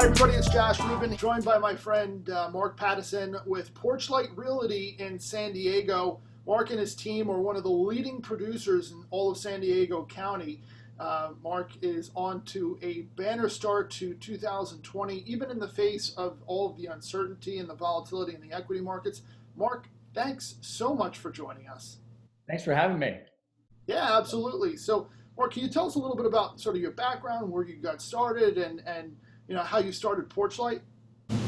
Hi, everybody. It's Josh Rubin, joined by my friend uh, Mark Pattison with Porchlight Realty in San Diego. Mark and his team are one of the leading producers in all of San Diego County. Uh, Mark is on to a banner start to 2020, even in the face of all of the uncertainty and the volatility in the equity markets. Mark, thanks so much for joining us. Thanks for having me. Yeah, absolutely. So, Mark, can you tell us a little bit about sort of your background, where you got started, and and you know how you started Porchlight?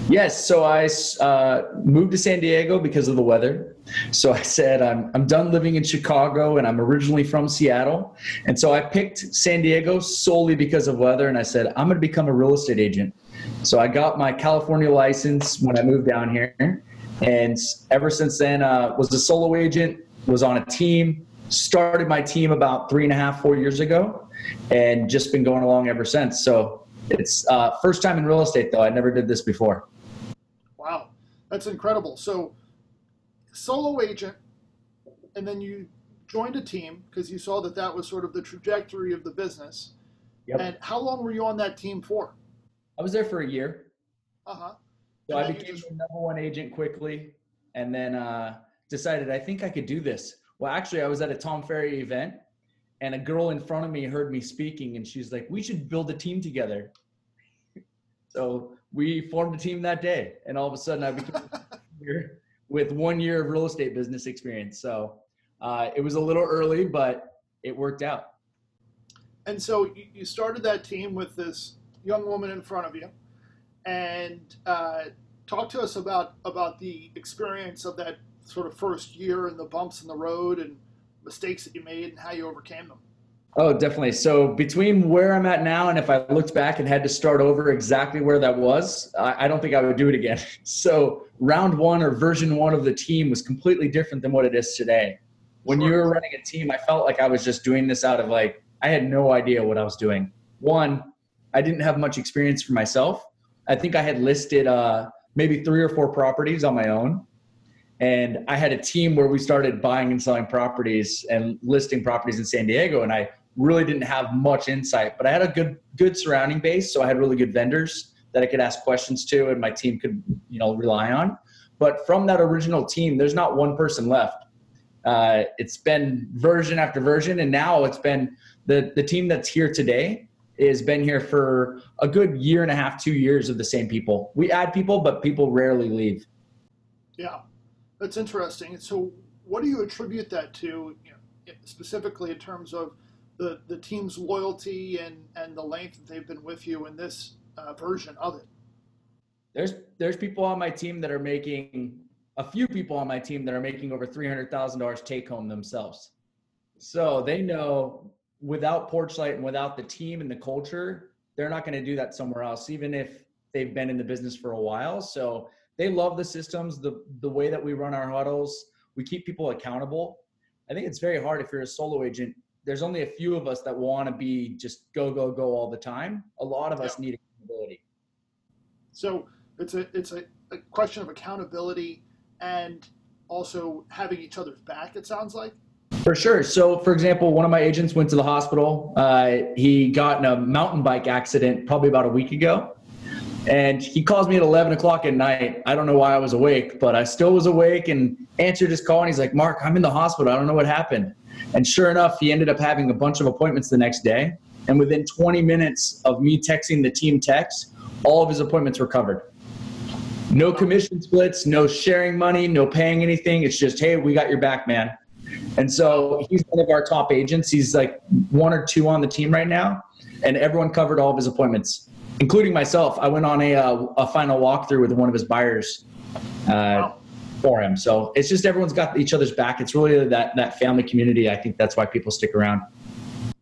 Yes, so I uh, moved to San Diego because of the weather. So I said, I'm, I'm done living in Chicago and I'm originally from Seattle. And so I picked San Diego solely because of weather. And I said, I'm going to become a real estate agent. So I got my California license when I moved down here. And ever since then, uh, was a solo agent, was on a team, started my team about three and a half, four years ago, and just been going along ever since. So it's uh, first time in real estate, though. I never did this before. Wow, that's incredible. So, solo agent, and then you joined a team because you saw that that was sort of the trajectory of the business. Yep. And how long were you on that team for? I was there for a year. Uh huh. So I became just... the number one agent quickly, and then uh, decided I think I could do this. Well, actually, I was at a Tom Ferry event, and a girl in front of me heard me speaking, and she's like, "We should build a team together." So we formed a team that day, and all of a sudden, I became here with one year of real estate business experience. So uh, it was a little early, but it worked out. And so you started that team with this young woman in front of you and uh, talk to us about about the experience of that sort of first year and the bumps in the road and mistakes that you made and how you overcame them. Oh, definitely. So between where I'm at now and if I looked back and had to start over exactly where that was, I, don't think I would do it again. So round one or version one of the team was completely different than what it is today. When sure. you were running a team, I felt like I was just doing this out of like I had no idea what I was doing. One, I didn't have much experience for myself. I think I had listed uh, maybe three or four properties on my own. And I had a team where we started buying and selling properties and listing properties in San Diego. And I really didn't have much insight, but I had a good good surrounding base. So I had really good vendors that I could ask questions to and my team could, you know, rely on. But from that original team, there's not one person left. Uh, it's been version after version, and now it's been the the team that's here today has been here for a good year and a half, two years of the same people. We add people, but people rarely leave. Yeah, that's interesting. So, what do you attribute that to, you know, specifically in terms of the, the team's loyalty and, and the length that they've been with you in this uh, version of it? There's there's people on my team that are making a few people on my team that are making over three hundred thousand dollars take home themselves. So they know without Porchlight and without the team and the culture, they're not going to do that somewhere else, even if they've been in the business for a while. So they love the systems, the the way that we run our huddles. We keep people accountable. I think it's very hard if you're a solo agent. There's only a few of us that want to be just go go go all the time. A lot of us need accountability. So it's a it's a, a question of accountability and also having each other's back. It sounds like. For sure. So, for example, one of my agents went to the hospital. Uh, he got in a mountain bike accident probably about a week ago. And he calls me at 11 o'clock at night. I don't know why I was awake, but I still was awake and answered his call. And he's like, Mark, I'm in the hospital. I don't know what happened. And sure enough, he ended up having a bunch of appointments the next day. And within 20 minutes of me texting the team text, all of his appointments were covered. No commission splits, no sharing money, no paying anything. It's just, hey, we got your back, man. And so he's one of our top agents. He's like one or two on the team right now, and everyone covered all of his appointments, including myself. I went on a, uh, a final walkthrough with one of his buyers uh, wow. For him. So it's just everyone's got each other's back. It's really that that family community. I think that's why people stick around.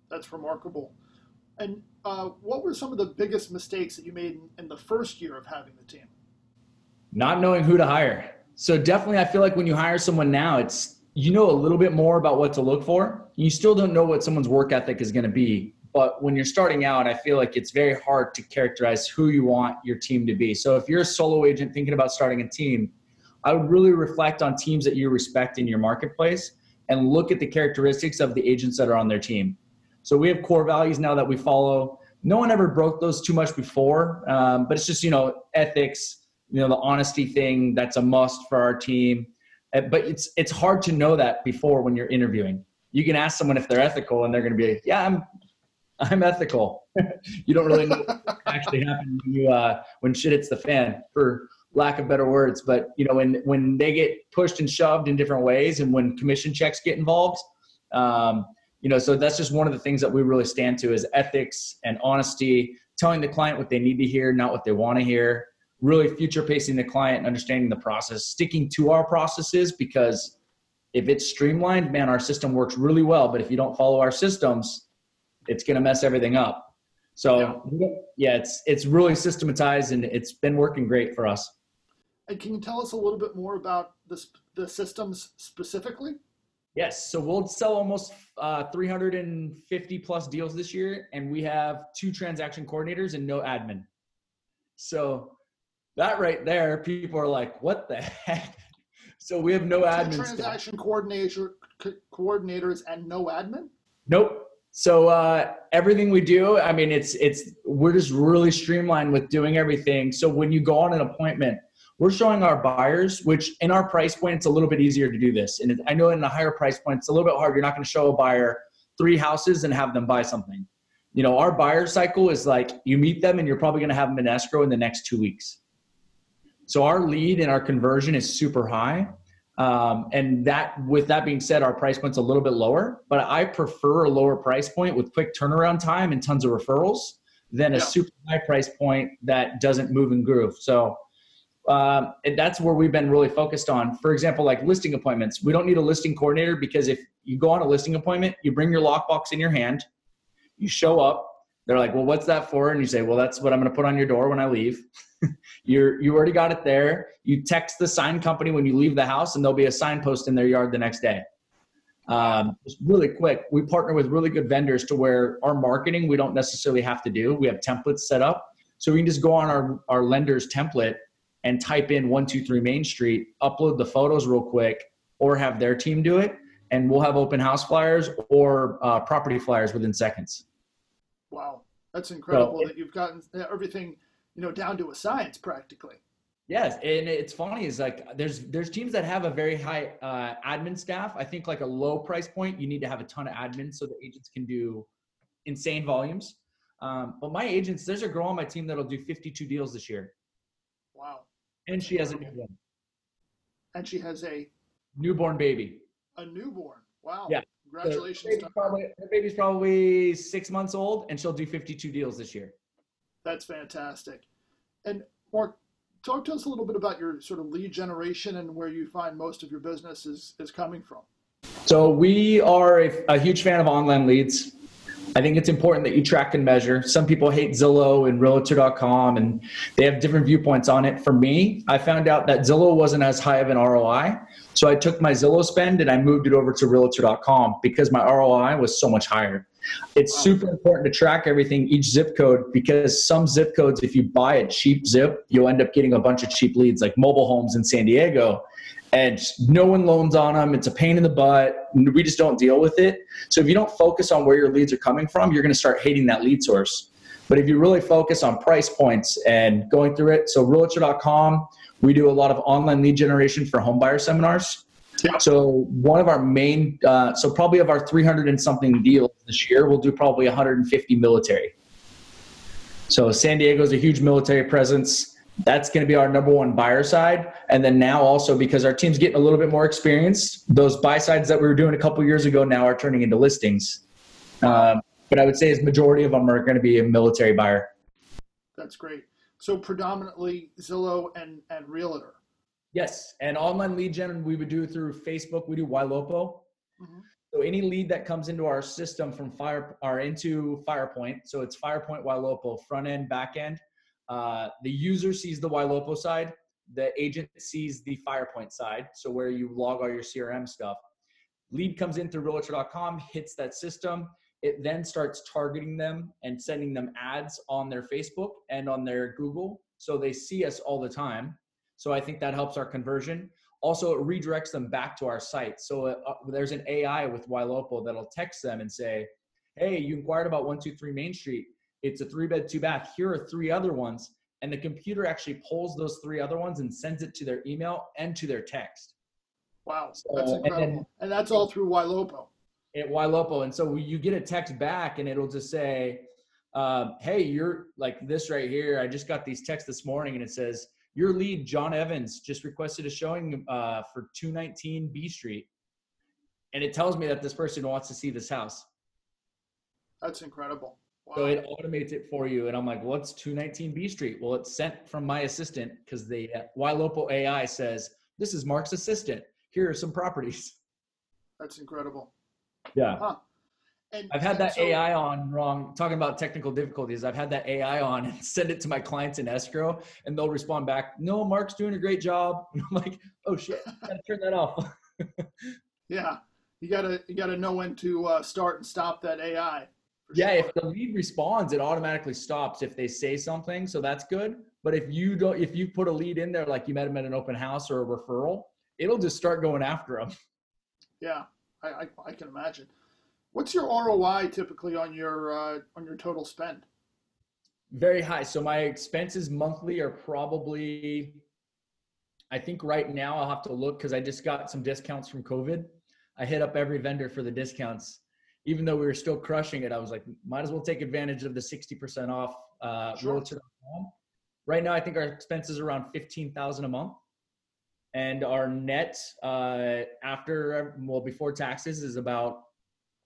That's remarkable. And uh, what were some of the biggest mistakes that you made in, in the first year of having the team? Not knowing who to hire. So definitely, I feel like when you hire someone now, it's you know a little bit more about what to look for. You still don't know what someone's work ethic is going to be. But when you're starting out, I feel like it's very hard to characterize who you want your team to be. So if you're a solo agent thinking about starting a team, I would really reflect on teams that you respect in your marketplace and look at the characteristics of the agents that are on their team. So we have core values now that we follow. no one ever broke those too much before, um, but it's just you know ethics, you know the honesty thing that's a must for our team. Uh, but it's it's hard to know that before when you're interviewing. You can ask someone if they're ethical, and they're going to be, like, yeah, I'm I'm ethical. you don't really know what actually happened when you uh, when shit hits the fan, for lack of better words. But you know when when they get pushed and shoved in different ways, and when commission checks get involved, um, you know, so that's just one of the things that we really stand to is ethics and honesty, telling the client what they need to hear, not what they want to hear. Really future pacing the client and understanding the process, sticking to our processes because if it's streamlined, man, our system works really well. But if you don't follow our systems, it's going to mess everything up. So yeah. yeah, it's it's really systematized and it's been working great for us. And can you tell us a little bit more about the the systems specifically? Yes, so we'll sell almost uh, 350 plus deals this year, and we have two transaction coordinators and no admin. So that right there, people are like, "What the heck?" So we have no admin. Transaction coordinator coordinators and no admin. Nope. So uh, everything we do, I mean, it's it's we're just really streamlined with doing everything. So when you go on an appointment, we're showing our buyers, which in our price point, it's a little bit easier to do this. And I know in a higher price point, it's a little bit hard. You're not going to show a buyer three houses and have them buy something. You know, our buyer cycle is like you meet them and you're probably going to have them in escrow in the next two weeks. So our lead and our conversion is super high. Um, and that, with that being said, our price point's a little bit lower, but I prefer a lower price point with quick turnaround time and tons of referrals than a super high price point that doesn't move and groove. So um, and that's where we've been really focused on. For example, like listing appointments, we don't need a listing coordinator because if you go on a listing appointment, you bring your lockbox in your hand, you show up. They're like, "Well, what's that for?" And you say, "Well, that's what I'm going to put on your door when I leave." You're you already got it there. You text the sign company when you leave the house, and there'll be a signpost in their yard the next day. Um, it's really quick. We partner with really good vendors to where our marketing we don't necessarily have to do. We have templates set up, so we can just go on our our lender's template and type in 123 Main Street, upload the photos real quick, or have their team do it, and we'll have open house flyers or uh, property flyers within seconds. Wow, that's incredible so, that you've gotten everything you know down to a science practically. Yes, and it's funny is like there's there's teams that have a very high uh, admin staff. I think like a low price point, you need to have a ton of admin so the agents can do insane volumes. Um, but my agents, there's a girl on my team that'll do 52 deals this year. And she has a newborn. And she has a newborn baby. A newborn. Wow. Yeah. Congratulations. The baby's, probably, baby's probably six months old, and she'll do 52 deals this year. That's fantastic. And Mark, talk to us a little bit about your sort of lead generation and where you find most of your business is, is coming from. So we are a, a huge fan of online leads. I think it's important that you track and measure. Some people hate Zillow and Realtor.com, and they have different viewpoints on it. For me, I found out that Zillow wasn't as high of an ROI, so I took my Zillow spend and I moved it over to Realtor.com because my ROI was so much higher. It's super important to track everything, each zip code, because some zip codes, if you buy a cheap zip, you'll end up getting a bunch of cheap leads, like mobile homes in San Diego and no one loans on them. It's a pain in the butt. We just don't deal with it. So if you don't focus on where your leads are coming from, you're going to start hating that lead source. But if you really focus on price points and going through it, so realtor.com, we do a lot of online lead generation for homebuyer seminars. Yeah. So one of our main, uh, so probably of our 300 and something deals this year, we'll do probably 150 military. So San Diego is a huge military presence that's going to be our number one buyer side. And then now also because our team's getting a little bit more experienced, those buy sides that we were doing a couple years ago now are turning into listings. Um, but I would say as majority of them are going to be a military buyer. That's great. So predominantly Zillow and, and Realtor. Yes. And online lead gen, we would do through Facebook. We do Ylopo. Mm-hmm. So any lead that comes into our system from Fire are into Firepoint, so it's Firepoint Ylopo, front end, back end uh, the user sees the Ylopo side, the agent sees the Firepoint side, so where you log all your CRM stuff. Lead comes in through realtor.com, hits that system. It then starts targeting them and sending them ads on their Facebook and on their Google. So they see us all the time. So I think that helps our conversion. Also, it redirects them back to our site. So uh, there's an AI with Ylopo that'll text them and say, Hey, you inquired about 123 Main Street it's a three bed, two bath. Here are three other ones. And the computer actually pulls those three other ones and sends it to their email and to their text. Wow, that's incredible. And, then, and that's all through Ylopo. At Ylopo. And so you get a text back and it'll just say, uh, hey, you're like this right here. I just got these texts this morning and it says, your lead, John Evans, just requested a showing uh, for 219 B Street. And it tells me that this person wants to see this house. That's incredible. Wow. So it automates it for you. And I'm like, what's 219 B Street? Well, it's sent from my assistant because the uh, Ylopo AI says, this is Mark's assistant. Here are some properties. That's incredible. Yeah. Huh. And, I've had that so, AI on wrong, talking about technical difficulties. I've had that AI on and send it to my clients in escrow, and they'll respond back, "No, Mark's doing a great job." And I'm like, "Oh shit, I gotta turn that off." yeah, you gotta you gotta know when to uh, start and stop that AI. Yeah, sure. if the lead responds, it automatically stops if they say something, so that's good. But if you don't, if you put a lead in there, like you met them at an open house or a referral, it'll just start going after them. Yeah, I, I, I can imagine. What's your ROI typically on your uh, on your total spend? Very high. So my expenses monthly are probably, I think right now I'll have to look because I just got some discounts from COVID. I hit up every vendor for the discounts, even though we were still crushing it. I was like, might as well take advantage of the sixty percent off uh, sure. Right now, I think our expenses are around fifteen thousand a month, and our net uh, after well before taxes is about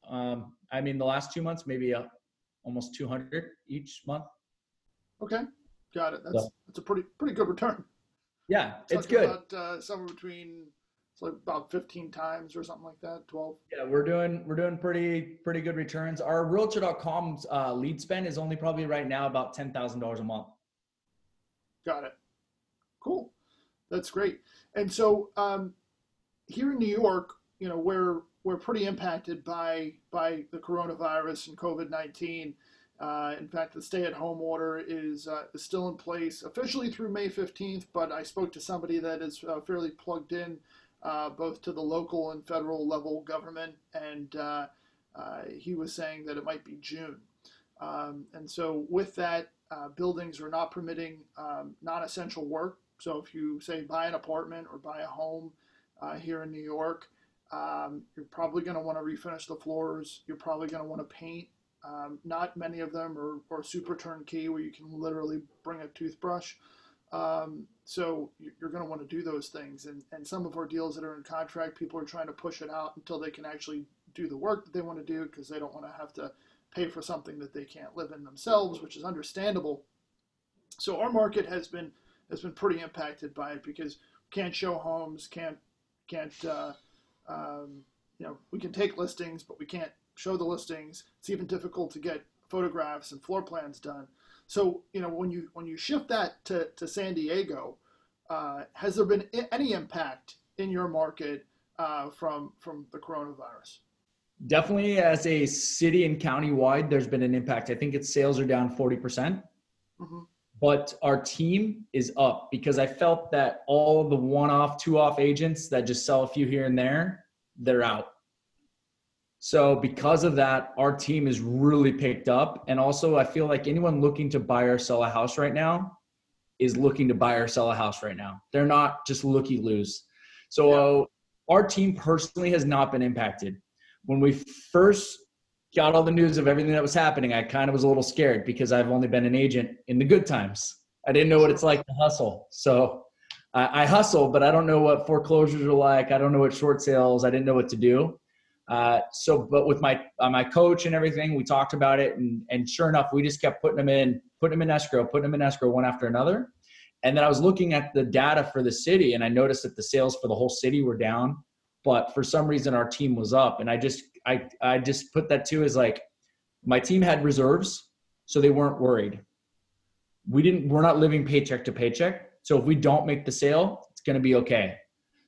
um, I mean, the last two months, maybe a, almost 200 each month. Okay, got it. That's so, that's a pretty pretty good return. Yeah, it's good. About, uh, somewhere between it's like about 15 times or something like that, 12. Yeah, we're doing we're doing pretty pretty good returns. Our Realtor.com's uh, lead spend is only probably right now about ten thousand dollars a month. Got it. Cool. That's great. And so um, here in New York, you know, where we're pretty impacted by by the coronavirus and COVID nineteen. Uh, in fact, the stay-at-home order is uh, is still in place officially through May fifteenth. But I spoke to somebody that is uh, fairly plugged in uh, both to the local and federal level government, and uh, uh, he was saying that it might be June. Um, and so, with that, buildings are not permitting um, non-essential work. So, if you say buy an apartment or buy a home here in New York, um, you're probably going to want to refinish the floors. You're probably going to want to paint. Um, not many of them are, are super turnkey where you can literally bring a toothbrush. Um, so you're going to want to do those things. And, and some of our deals that are in contract, people are trying to push it out until they can actually do the work that they want to do because they don't want to have to pay for something that they can't live in themselves, which is understandable. So our market has been has been pretty impacted by it because can't show homes, can't can't uh, um, you know, we can take listings, but we can't show the listings. It's even difficult to get photographs and floor plans done. So, you know, when you when you shift that to, to San Diego, uh, has there been any impact in your market uh, from from the coronavirus? Definitely, as a city and county wide, there's been an impact. I think its sales are down forty percent. Mm-hmm but our team is up because I felt that all the one off, two off agents that just sell a few here and there, they're out. So, because of that, our team is really picked up. And also, I feel like anyone looking to buy or sell a house right now is looking to buy or sell a house right now. They're not just looky lose. So, yeah. our team personally has not been impacted. When we first got all the news of everything that was happening, I kind of was a little scared because I've only been an agent in the good times. I didn't know what it's like to hustle. So I, I hustle, but I don't know what foreclosures are like. I don't know what short sales. I didn't know what to do. Uh, so, but with my uh, my coach and everything, we talked about it, and and sure enough, we just kept putting them in, putting them in escrow, putting them in escrow one after another. And then I was looking at the data for the city, and I noticed that the sales for the whole city were down, but for some reason our team was up. And I just I I just put that too as like my team had reserves, so they weren't worried. We didn't. We're not living paycheck to paycheck. So if we don't make the sale, it's going to be okay.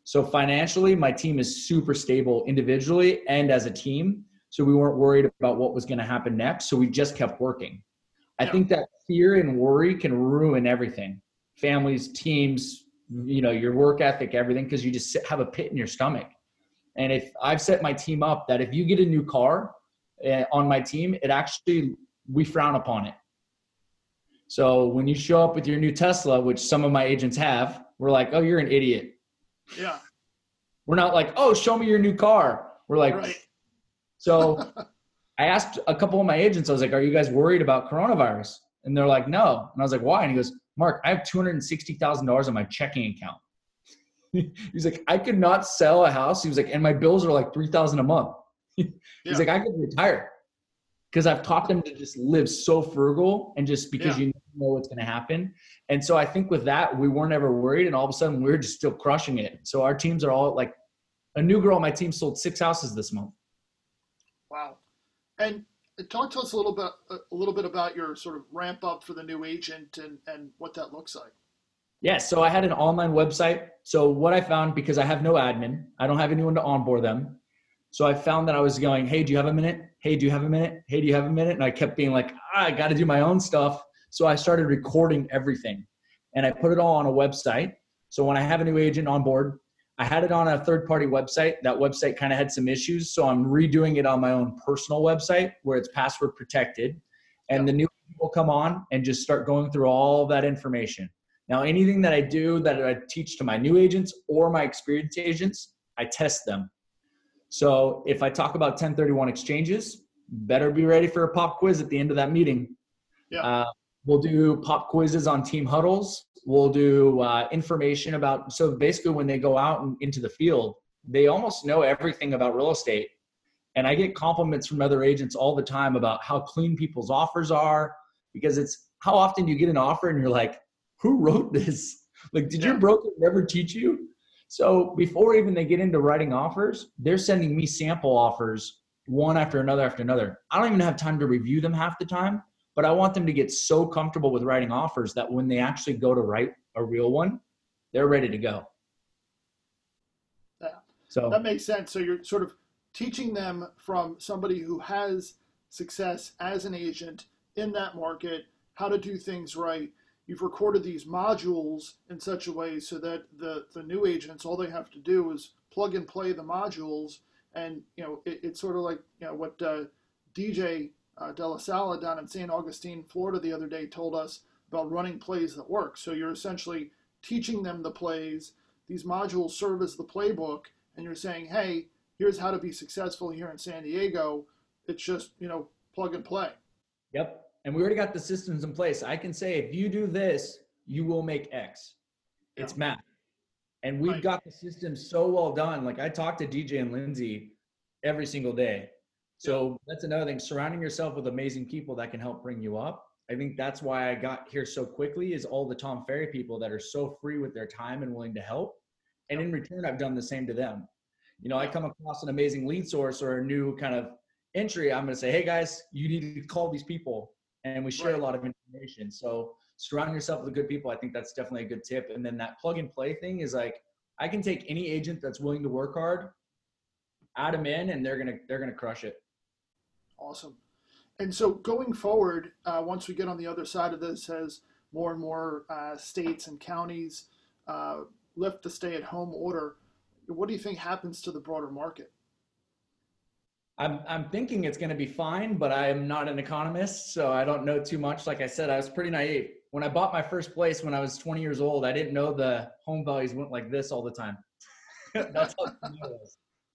So financially, my team is super stable individually and as a team. So we weren't worried about what was going to happen next. So we just kept working. I yeah. think that fear and worry can ruin everything families, teams, you know, your work ethic, everything, because you just have a pit in your stomach. And if I've set my team up that if you get a new car uh, on my team, it actually, we frown upon it. So when you show up with your new Tesla, which some of my agents have, we're like, oh, you're an idiot. Yeah. We're not like, oh, show me your new car. We're like, right. so I asked a couple of my agents, I was like, are you guys worried about coronavirus? And they're like, no. And I was like, why? And he goes, Mark, I have $260,000 in my checking account. He's like, I could not sell a house. He was like, and my bills are like 3000 a month. He's yeah. like, I could retire because I've taught them to just live so frugal and just because yeah. you know what's going to happen. And so I think with that, we weren't ever worried. And all of a sudden, we're just still crushing it. So our teams are all like a new girl on my team sold six houses this month. Wow. And talk to us a little bit a little bit about your sort of ramp up for the new agent and, and what that looks like. Yeah, so I had an online website. So what I found because I have no admin, I don't have anyone to onboard them. So I found that I was going, "Hey, do you have a minute? Hey, do you have a minute? Hey, do you have a minute?" And I kept being like, ah, "I got to do my own stuff." So I started recording everything, and I put it all on a website. So when I have a new agent on board, I had it on a third party website. That website kind of had some issues. So I'm redoing it on my own personal website where it's password protected. And the new people come on and just start going through all that information. Now, anything that I do that I teach to my new agents or my experienced agents, I test them. So if I talk about 1031 exchanges, better be ready for a pop quiz at the end of that meeting. Yeah. Uh, we'll do pop quizzes on team huddles. We'll do uh, information about, so basically when they go out and into the field, they almost know everything about real estate. And I get compliments from other agents all the time about how clean people's offers are because it's how often you get an offer and you're like, who wrote this? Like, did your broker never teach you? So before even they get into writing offers, they're sending me sample offers one after another after another. I don't even have time to review them half the time but I want them to get so comfortable with writing offers that when they actually go to write a real one, they're ready to go. Yeah. So that makes sense. So you're sort of teaching them from somebody who has success as an agent in that market how to do things right. You've recorded these modules in such a way so that the, the new agents, all they have to do is plug and play the modules. And, you know, it, it's sort of like, you know, what uh, DJ uh, De La Sala down in St. Augustine, Florida, the other day told us about running plays that work. So you're essentially teaching them the plays. These modules serve as the playbook, and you're saying, hey, here's how to be successful here in San Diego. It's just, you know, plug and play. Yep. And we already got the systems in place. I can say, if you do this, you will make X. It's yeah. math. And we've right. got the system so well done. Like I talk to DJ and Lindsay every single day so that's another thing. Surrounding yourself with amazing people that can help bring you up. I think that's why I got here so quickly is all the Tom Ferry people that are so free with their time and willing to help. And in return, I've done the same to them. You know, I come across an amazing lead source or a new kind of entry. I'm going to say, hey guys, you need to call these people. And we share right. a lot of information. So surround yourself with good people. I think that's definitely a good tip. And then that plug and play thing is like, I can take any agent that's willing to work hard, add them in, and they're gonna they're gonna crush it. Awesome. And so going forward, uh, once we get on the other side of this, as more and more uh, states and counties uh, lift the stay-at-home order, what do you think happens to the broader market? I'm, I'm thinking it's going to be fine, but I am not an economist, so I don't know too much. Like I said, I was pretty naive. When I bought my first place when I was 20 years old, I didn't know the home values went like this all the time. That's how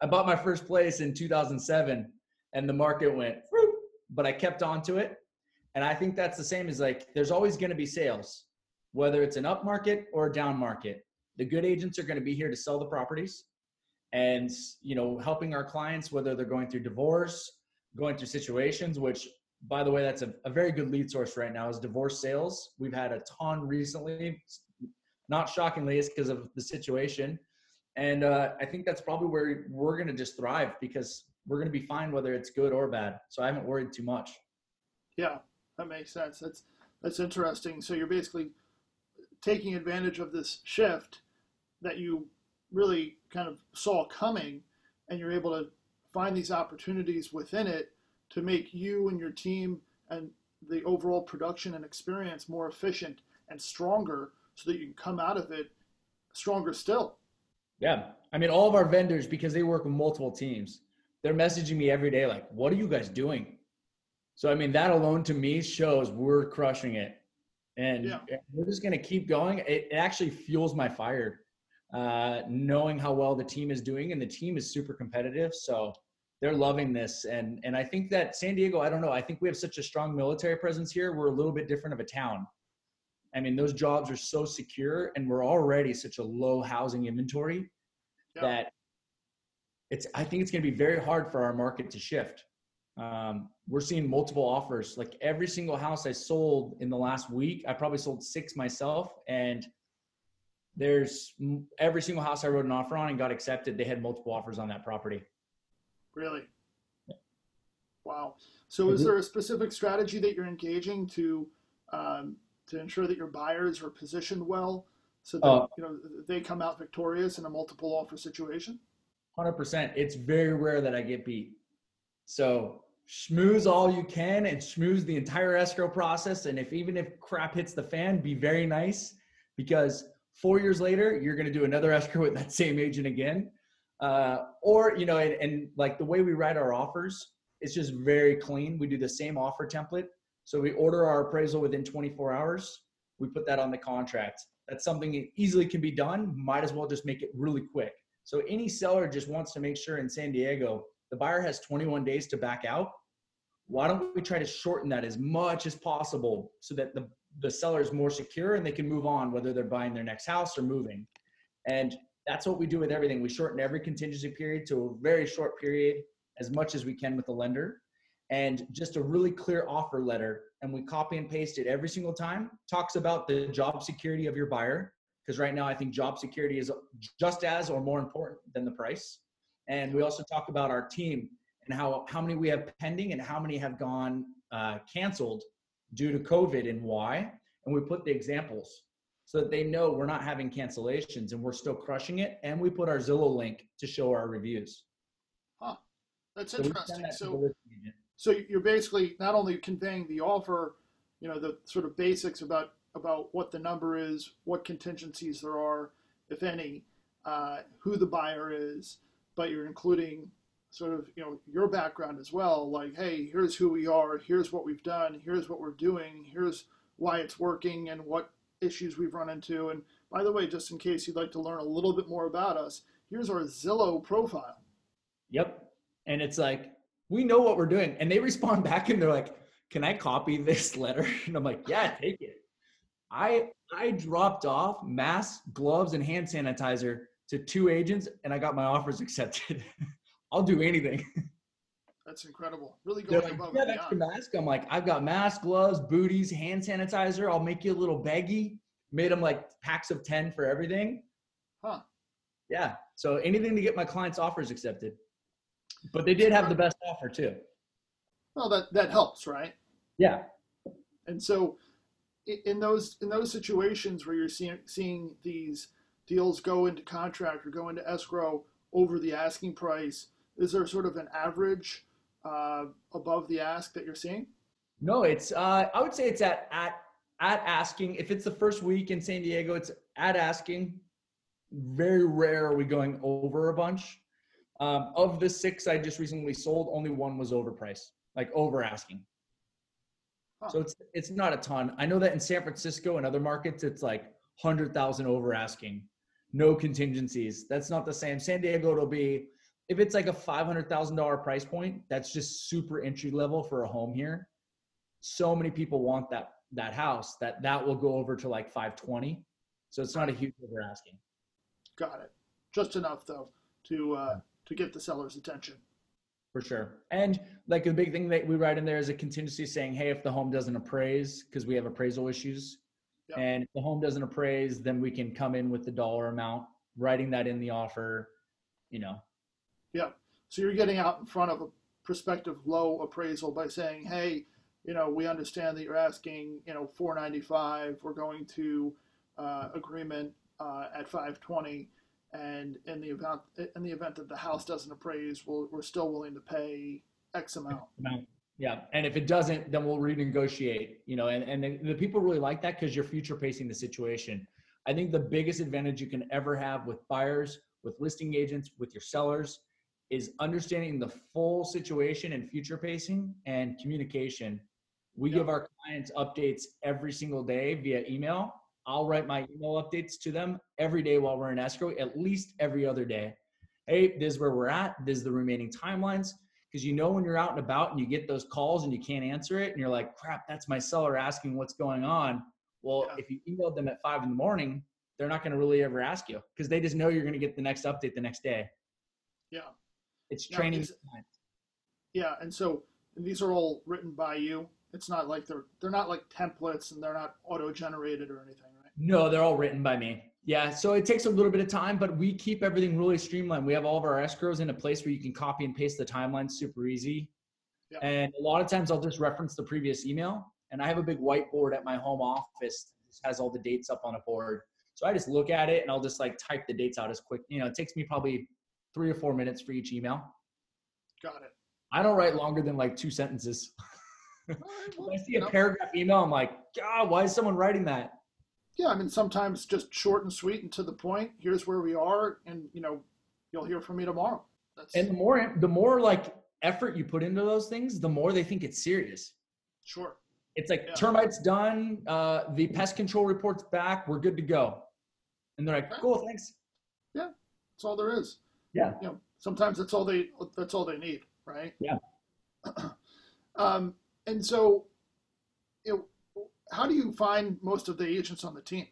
I bought my first place in 2007 and the market went, but I kept on to it. And I think that's the same as like, there's always going to be sales, whether it's an up market or a down market. The good agents are going to be here to sell the properties and, you know, helping our clients, whether they're going through divorce, going through situations, which by the way, that's a, a very good lead source right now is divorce sales. We've had a ton recently. Not shockingly, it's because of the situation. And uh, I think that's probably where we're going to just thrive because we're going to be fine whether it's good or bad. So I haven't worried too much. Yeah, that makes sense. That's that's interesting. So you're basically taking advantage of this shift that you really kind of saw coming, and you're able to find these opportunities within it to make you and your team and the overall production and experience more efficient and stronger so that you can come out of it stronger still. Yeah. I mean, all of our vendors, because they work with multiple teams, they're messaging me every day like, "What are you guys doing?" So I mean, that alone to me shows we're crushing it. and, yeah. we're just going to keep going. It, it, actually fuels my fire, uh, knowing how well the team is doing, and the team is super competitive. So they're loving this, and and I think that San Diego. I don't know. I think we have such a strong military presence here. We're a little bit different of a town. I mean, those jobs are so secure, and we're already such a low housing inventory yeah. that it's. I think it's going to be very hard for our market to shift. Um, we're seeing multiple offers. Like every single house I sold in the last week, I probably sold six myself, and there's every single house I wrote an offer on and got accepted. They had multiple offers on that property. Really? Yeah. Wow. So, is mm-hmm. there a specific strategy that you're engaging to um, to ensure that your buyers are positioned well, so that uh, you know they come out victorious in a multiple offer situation? Hundred percent. It's very rare that I get beat. So schmooze all you can and schmooze the entire escrow process. And if even if crap hits the fan, be very nice because four years later you're going to do another escrow with that same agent again. Uh, or you know, and, and like the way we write our offers, it's just very clean. We do the same offer template. So we order our appraisal within 24 hours. We put that on the contract. That's something that easily can be done. Might as well just make it really quick. So any seller just wants to make sure in San Diego the buyer has 21 days to back out. Why don't we try to shorten that as much as possible so that the, the seller is more secure and they can move on, whether they're buying their next house or moving. And that's what we do with everything. We shorten every contingency period to a very short period as much as we can with the lender and just a really clear offer letter and we copy and paste it every single time talks about the job security of your buyer because right now i think job security is just as or more important than the price and we also talk about our team and how, how many we have pending and how many have gone uh, canceled due to COVID and why. And we put the examples so that they know we're not having cancellations and we're still crushing it. And we put our Zillow link to show our reviews. Huh. That's so interesting. That so, so you're basically not only conveying the offer, you know, the sort of basics about about what the number is, what contingencies there are, if any, uh, who the buyer is, but you're including sort of you know your background as well like hey here's who we are here's what we've done here's what we're doing here's why it's working and what issues we've run into. And by the way just in case you'd like to learn a little bit more about us here's our zillow profile. Yep. And it's like we know what we're doing. And they respond back and they're like can i copy this letter? And i'm like yeah take it i i dropped off masks gloves and hand sanitizer to two agents and I got my offers accepted. I'll do anything. That's incredible. Really going like, above yeah, extra mask. I'm like, I've got masks, gloves, booties, hand sanitizer. I'll make you a little baggie. Made them like packs of 10 for everything. Huh. Yeah. So anything to get my clients' offers accepted. But they did have the best offer too. Well, that, that helps, right? Yeah. And so in those in those situations where you're seeing seeing these deals go into contract or go into escrow over the asking price, is there sort of an average uh, above the ask that you're seeing? No, it's uh, I would say it's at at at asking. If it's the first week in San Diego, it's at asking. Very rare are we going over a bunch. Um, of the six I just recently sold, only one was overpriced, like over asking. Huh. So it's it's not a ton. I know that in San Francisco and other markets, it's like hundred thousand over asking no contingencies. That's not the same. San Diego, it'll be if it's like a five hundred thousand dollar price point. That's just super entry level for a home here. So many people want that that house that that will go over to like five twenty. So it's not a huge over asking. Got it. Just enough though to uh, to get the seller's attention. For sure. And like the big thing that we write in there is a contingency saying, hey, if the home doesn't appraise, because we have appraisal issues, and if the home doesn't appraise, then we can come in with the dollar amount, writing that in the offer, you know. Yeah. So you're getting out in front of a prospective low appraisal by saying, hey, you know, we understand that you're asking, you know, 495. We're going to uh, agreement uh, at 520, and in the event in the event that the house doesn't appraise, we we are still willing to pay X amount. Yeah, and if it doesn't, then we'll renegotiate. You know, and and the, the people really like that because you're future pacing the situation. I think the biggest advantage you can ever have with buyers, with listing agents, with your sellers, is understanding the full situation and future pacing and communication. We give our clients updates every single day via email. I'll write my email updates to them every day while we're in escrow, at least every other day. Hey, this is where we're at. This is the remaining timelines. Because you know when you're out and about and you get those calls and you can't answer it, and you're like, crap, that's my seller asking what's going on. Well, yeah. if you emailed them at five in the morning, they're not going to really ever ask you because they just know you're going to get the next update the next day. Yeah. It's training. yeah. And so these are all written by you. It's not like they're they're not like templates and they're not auto generated or anything? No, they're all written by me. Yeah, so it takes a little bit of time, but we keep everything really streamlined. We have all of our escrows in a place where you can copy and paste the timeline super easy. Yeah. And a lot of times I'll just reference the previous email. And I have a big whiteboard at my home office that has all the dates up on a board. So I just look at it and I'll just like type the dates out as quick. You know, it takes me probably three or four minutes for each email. Got it. I don't write longer than like two sentences. When I see a paragraph email, I'm like, God, why is someone writing that? Yeah, I mean, sometimes just short and sweet and to the point. Here's where we are, and you know, you'll hear from me tomorrow. That's... And the more, the more like effort you put into those things, the more they think it's serious. Sure. It's like yeah. termites done, uh, the pest control report's back, we're good to go. And they're like, cool, thanks. Yeah, that's all there is. Yeah. You know, sometimes that's all they that's all they need, right? Yeah. um, and so, you know, how do you find most of the agents on the team?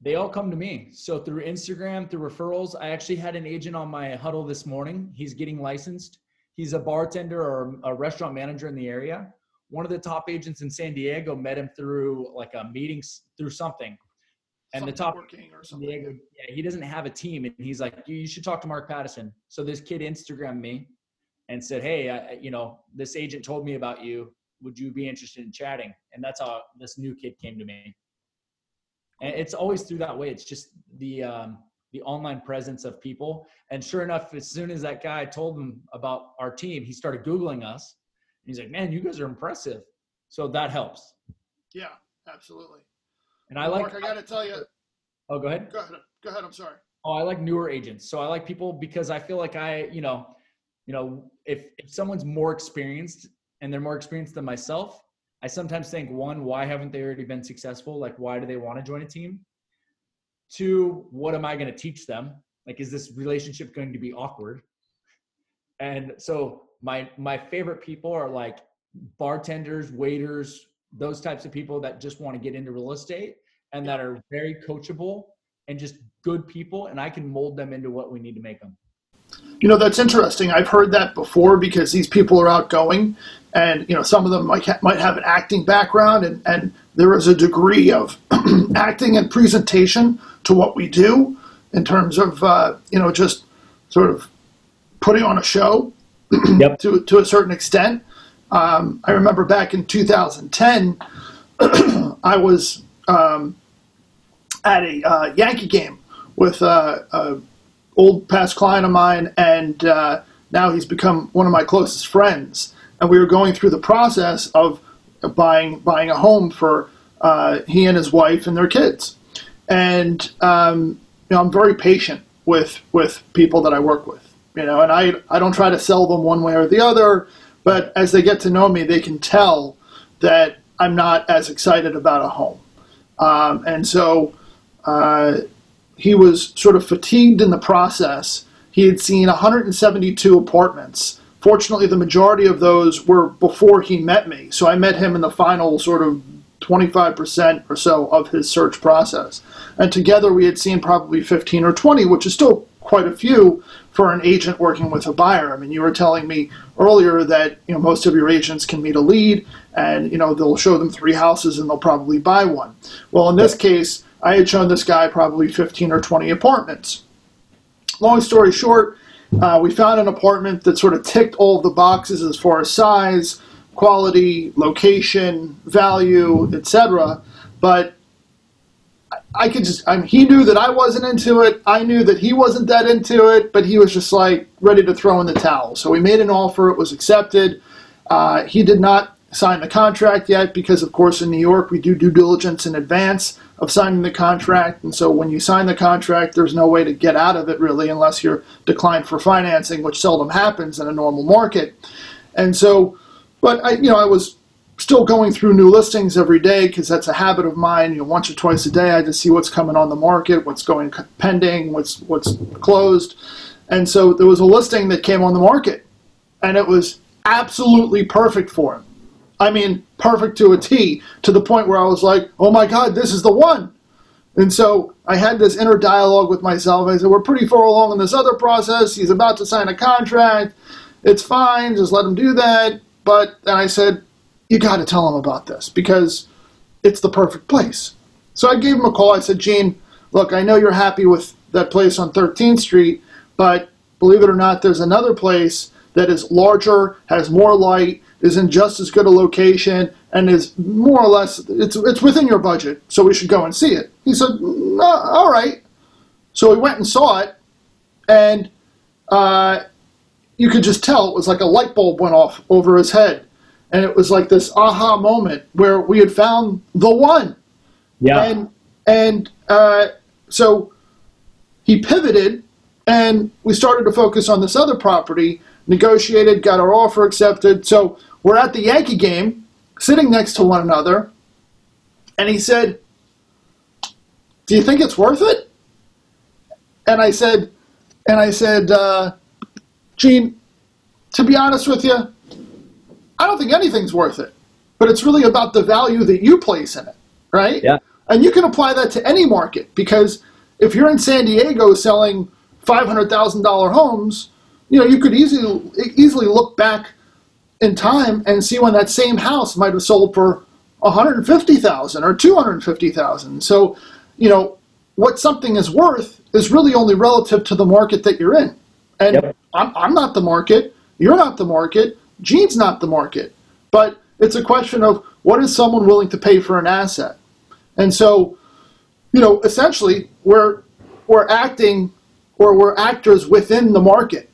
They all come to me. So through Instagram, through referrals. I actually had an agent on my huddle this morning. He's getting licensed. He's a bartender or a restaurant manager in the area. One of the top agents in San Diego met him through like a meetings through something. And something the top working or something. Diego, yeah, he doesn't have a team, and he's like, you should talk to Mark Pattison." So this kid Instagrammed me and said, hey, I, you know, this agent told me about you would you be interested in chatting? And that's how this new kid came to me. And it's always through that way. It's just the um, the online presence of people. And sure enough, as soon as that guy told him about our team, he started googling us. And he's like, "Man, you guys are impressive." So that helps. Yeah, absolutely. And I like. Mark, I got to tell you. Oh, go ahead. Go ahead. Go ahead. I'm sorry. Oh, I like newer agents. So I like people because I feel like I, you know, you know, if if someone's more experienced and they're more experienced than myself, I sometimes think one, why haven't they already been successful? Like, why do they want to join a team? Two, what am I going to teach them? Like, is this relationship going to be awkward? And so my my favorite people are like bartenders, waiters, those types of people that just want to get into real estate and that are very coachable and just good people and I can mold them into what we need to make them. You know, that's interesting. I've heard that before because these people are outgoing and, you know, some of them might, ha- might have an acting background and, and there is a degree of acting and presentation to what we do in terms of, uh, you know, just sort of putting on a show yep. to, to a certain extent. Um, I remember back in 2010, I was um, at a uh, Yankee game with uh, a old past client of mine, and uh, now he's become one of my closest friends. And we were going through the process of buying buying a home for uh, he and his wife and their kids. And um, you know, I'm very patient with with people that I work with. You know, and I I don't try to sell them one way or the other, but as they get to know me, they can tell that I'm not as excited about a home. Um, and so uh, he was sort of fatigued in the process. He had seen 172 apartments. Fortunately, the majority of those were before he met me. So I met him in the final sort of 25% or so of his search process. And together we had seen probably 15 or 20, which is still quite a few for an agent working with a buyer. I mean, you were telling me earlier that you know most of your agents can meet a lead, and you know they'll show them three houses and they'll probably buy one. Well, in this case, I had shown this guy probably 15 or 20 apartments. Long story short, uh, we found an apartment that sort of ticked all of the boxes as far as size, quality, location, value, etc. But I could just, I he knew that I wasn't into it. I knew that he wasn't that into it, but he was just like ready to throw in the towel. So we made an offer. It was accepted. Uh, he did not sign the contract yet because, of course, in New York, we do due diligence in advance of signing the contract. And so when you sign the contract, there's no way to get out of it really unless you're declined for financing, which seldom happens in a normal market. And so, but I, you know, I was still going through new listings every day because that's a habit of mine. You know, once or twice a day, I just see what's coming on the market, what's going pending, what's what's closed, and so there was a listing that came on the market, and it was absolutely perfect for him. I mean, perfect to a T, to the point where I was like, "Oh my God, this is the one." And so I had this inner dialogue with myself. I said, We're pretty far along in this other process. He's about to sign a contract. It's fine. Just let him do that. But then I said, You got to tell him about this because it's the perfect place. So I gave him a call. I said, Gene, look, I know you're happy with that place on 13th Street, but believe it or not, there's another place that is larger, has more light, is in just as good a location, and is more or less it's it's within your budget, so we should go and see it. He said, "All right." So we went and saw it, and uh, you could just tell it was like a light bulb went off over his head, and it was like this aha moment where we had found the one. Yeah. And and uh, so he pivoted, and we started to focus on this other property. Negotiated, got our offer accepted. So we're at the Yankee game, sitting next to one another, and he said, "Do you think it's worth it?" And I said, and I said, uh, Gene, to be honest with you, I don't think anything's worth it. But it's really about the value that you place in it, right? Yeah. And you can apply that to any market because if you're in San Diego selling five hundred thousand dollar homes, you know you could easily easily look back in time and see when that same house might have sold for 150,000 or 250,000. So, you know, what something is worth is really only relative to the market that you're in. And Yep. I'm, I'm not the market, you're not the market, Gene's not the market. But it's a question of what is someone willing to pay for an asset. And so, you know, essentially we're we're acting or we're actors within the market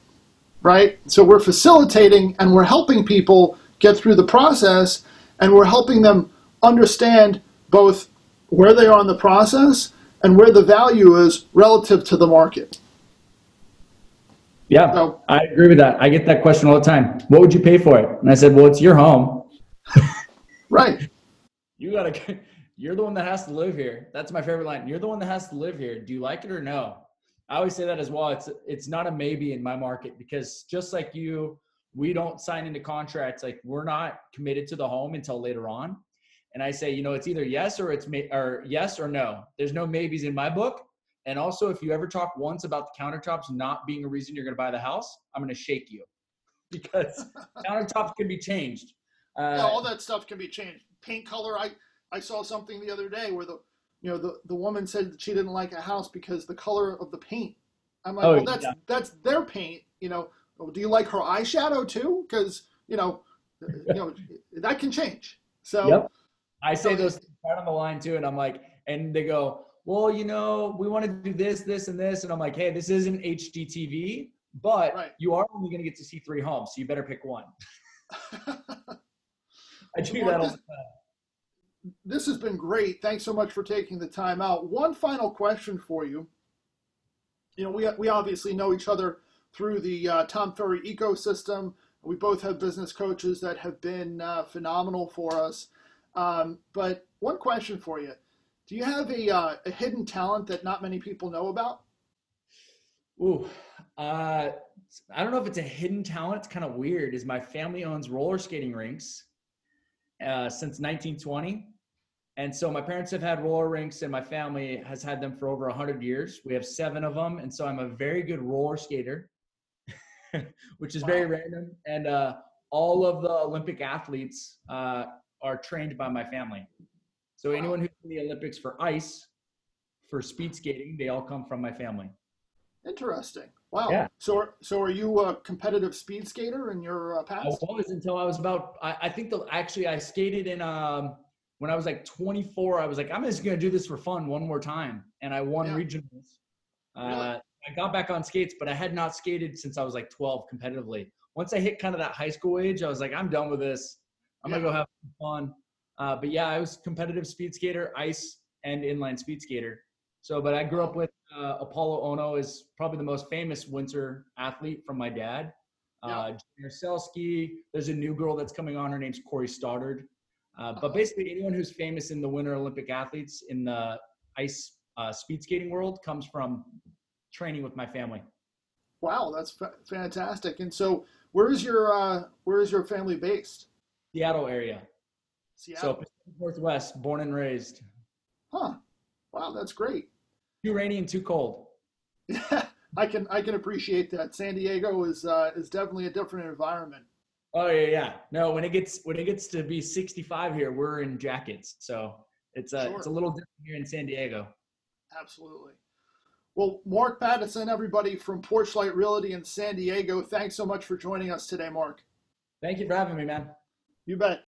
right? So we're facilitating and we're helping people get through the process and we're helping them understand both where they are in the process and where the value is relative to the market. Yeah, So- I agree with that. I get that question all the time. What would you pay for it? And I said, well, it's your home. Right. You gotta, you're the one that has to live here. That's my favorite line. You're the one that has to live here. Do you like it or no? I always say that as well. It's it's not a maybe in my market because just like you, we don't sign into contracts. Like we're not committed to the home until later on. And I say, you know, it's either yes or it's may, or yes or no. There's no maybes in my book. And also, if you ever talk once about the countertops not being a reason you're going to buy the house, I'm going to shake you because countertops can be changed. Uh, Yeah, all that stuff can be changed. Paint color. I, I saw something the other day where the you know the, the woman said that she didn't like a house because the color of the paint. I'm like, Oh, well, that's yeah. that's their paint. You know, do you like her eyeshadow too? Because you know, you know that can change. So Yep. I say So- those things right on the line too, and I'm like, and they go, well, you know, we want to do this, this, and this, and I'm like, hey, this isn't HGTV, but Right. you are only going to get to see three homes, so you better pick one. I do Well, that all this- the time. this has been great. Thanks so much for taking the time out. One final question for you. You know, we, we obviously know each other through the uh, Tom Ferry ecosystem. We both have business coaches that have been uh, phenomenal for us. Um, but one question for you Do you have a, uh, a hidden talent that not many people know about? Ooh, uh, I don't know if it's a hidden talent. It's kind of weird. Is my family owns roller skating rinks uh, since 1920, and so my parents have had roller rinks, and my family has had them for over 100 years. We have seven of them, and so I'm a very good roller skater, which is very random. And uh, all of the Olympic athletes uh, are trained by my family. So anyone who's in the Olympics for ice, for speed skating, they all come from my family. Interesting. Wow. Yeah. So, are, so are you a competitive speed skater in your uh, I past? was until I was about. I, I think the actually I skated in um when I was like 24. I was like I'm just gonna do this for fun one more time, and I won Yeah. regionals. Really? Uh, I got back on skates, but I had not skated since I was like 12 competitively. Once I hit kind of that high school age, I was like I'm done with this. I'm gonna go have some fun. Uh, but yeah, I was competitive speed skater, ice and inline speed skater. So, but I grew up with uh, Apolo Ohno is probably the most famous winter athlete from my dad. Uh, Junior Celski. There's a new girl that's coming on. Her name's Corey Stoddard. Uh, but basically, anyone who's famous in the Winter Olympic athletes in the ice uh, speed skating world comes from training with my family. Wow, that's fa- fantastic. And so, where is your uh, where is your family based? Seattle area. Seattle. So Pacific Northwest, born and raised. Huh. Wow, that's great. Too rainy and too cold. I can I can appreciate that. San Diego is uh, is definitely a different environment. Oh yeah, yeah. No, when it gets when it gets to be 65 here, we're in jackets. So it's a Sure. it's a little different here in San Diego. Absolutely. Well, Mark Pattison, everybody from Porchlight Realty in San Diego, thanks so much for joining us today, Mark. Thank you for having me, man. You bet.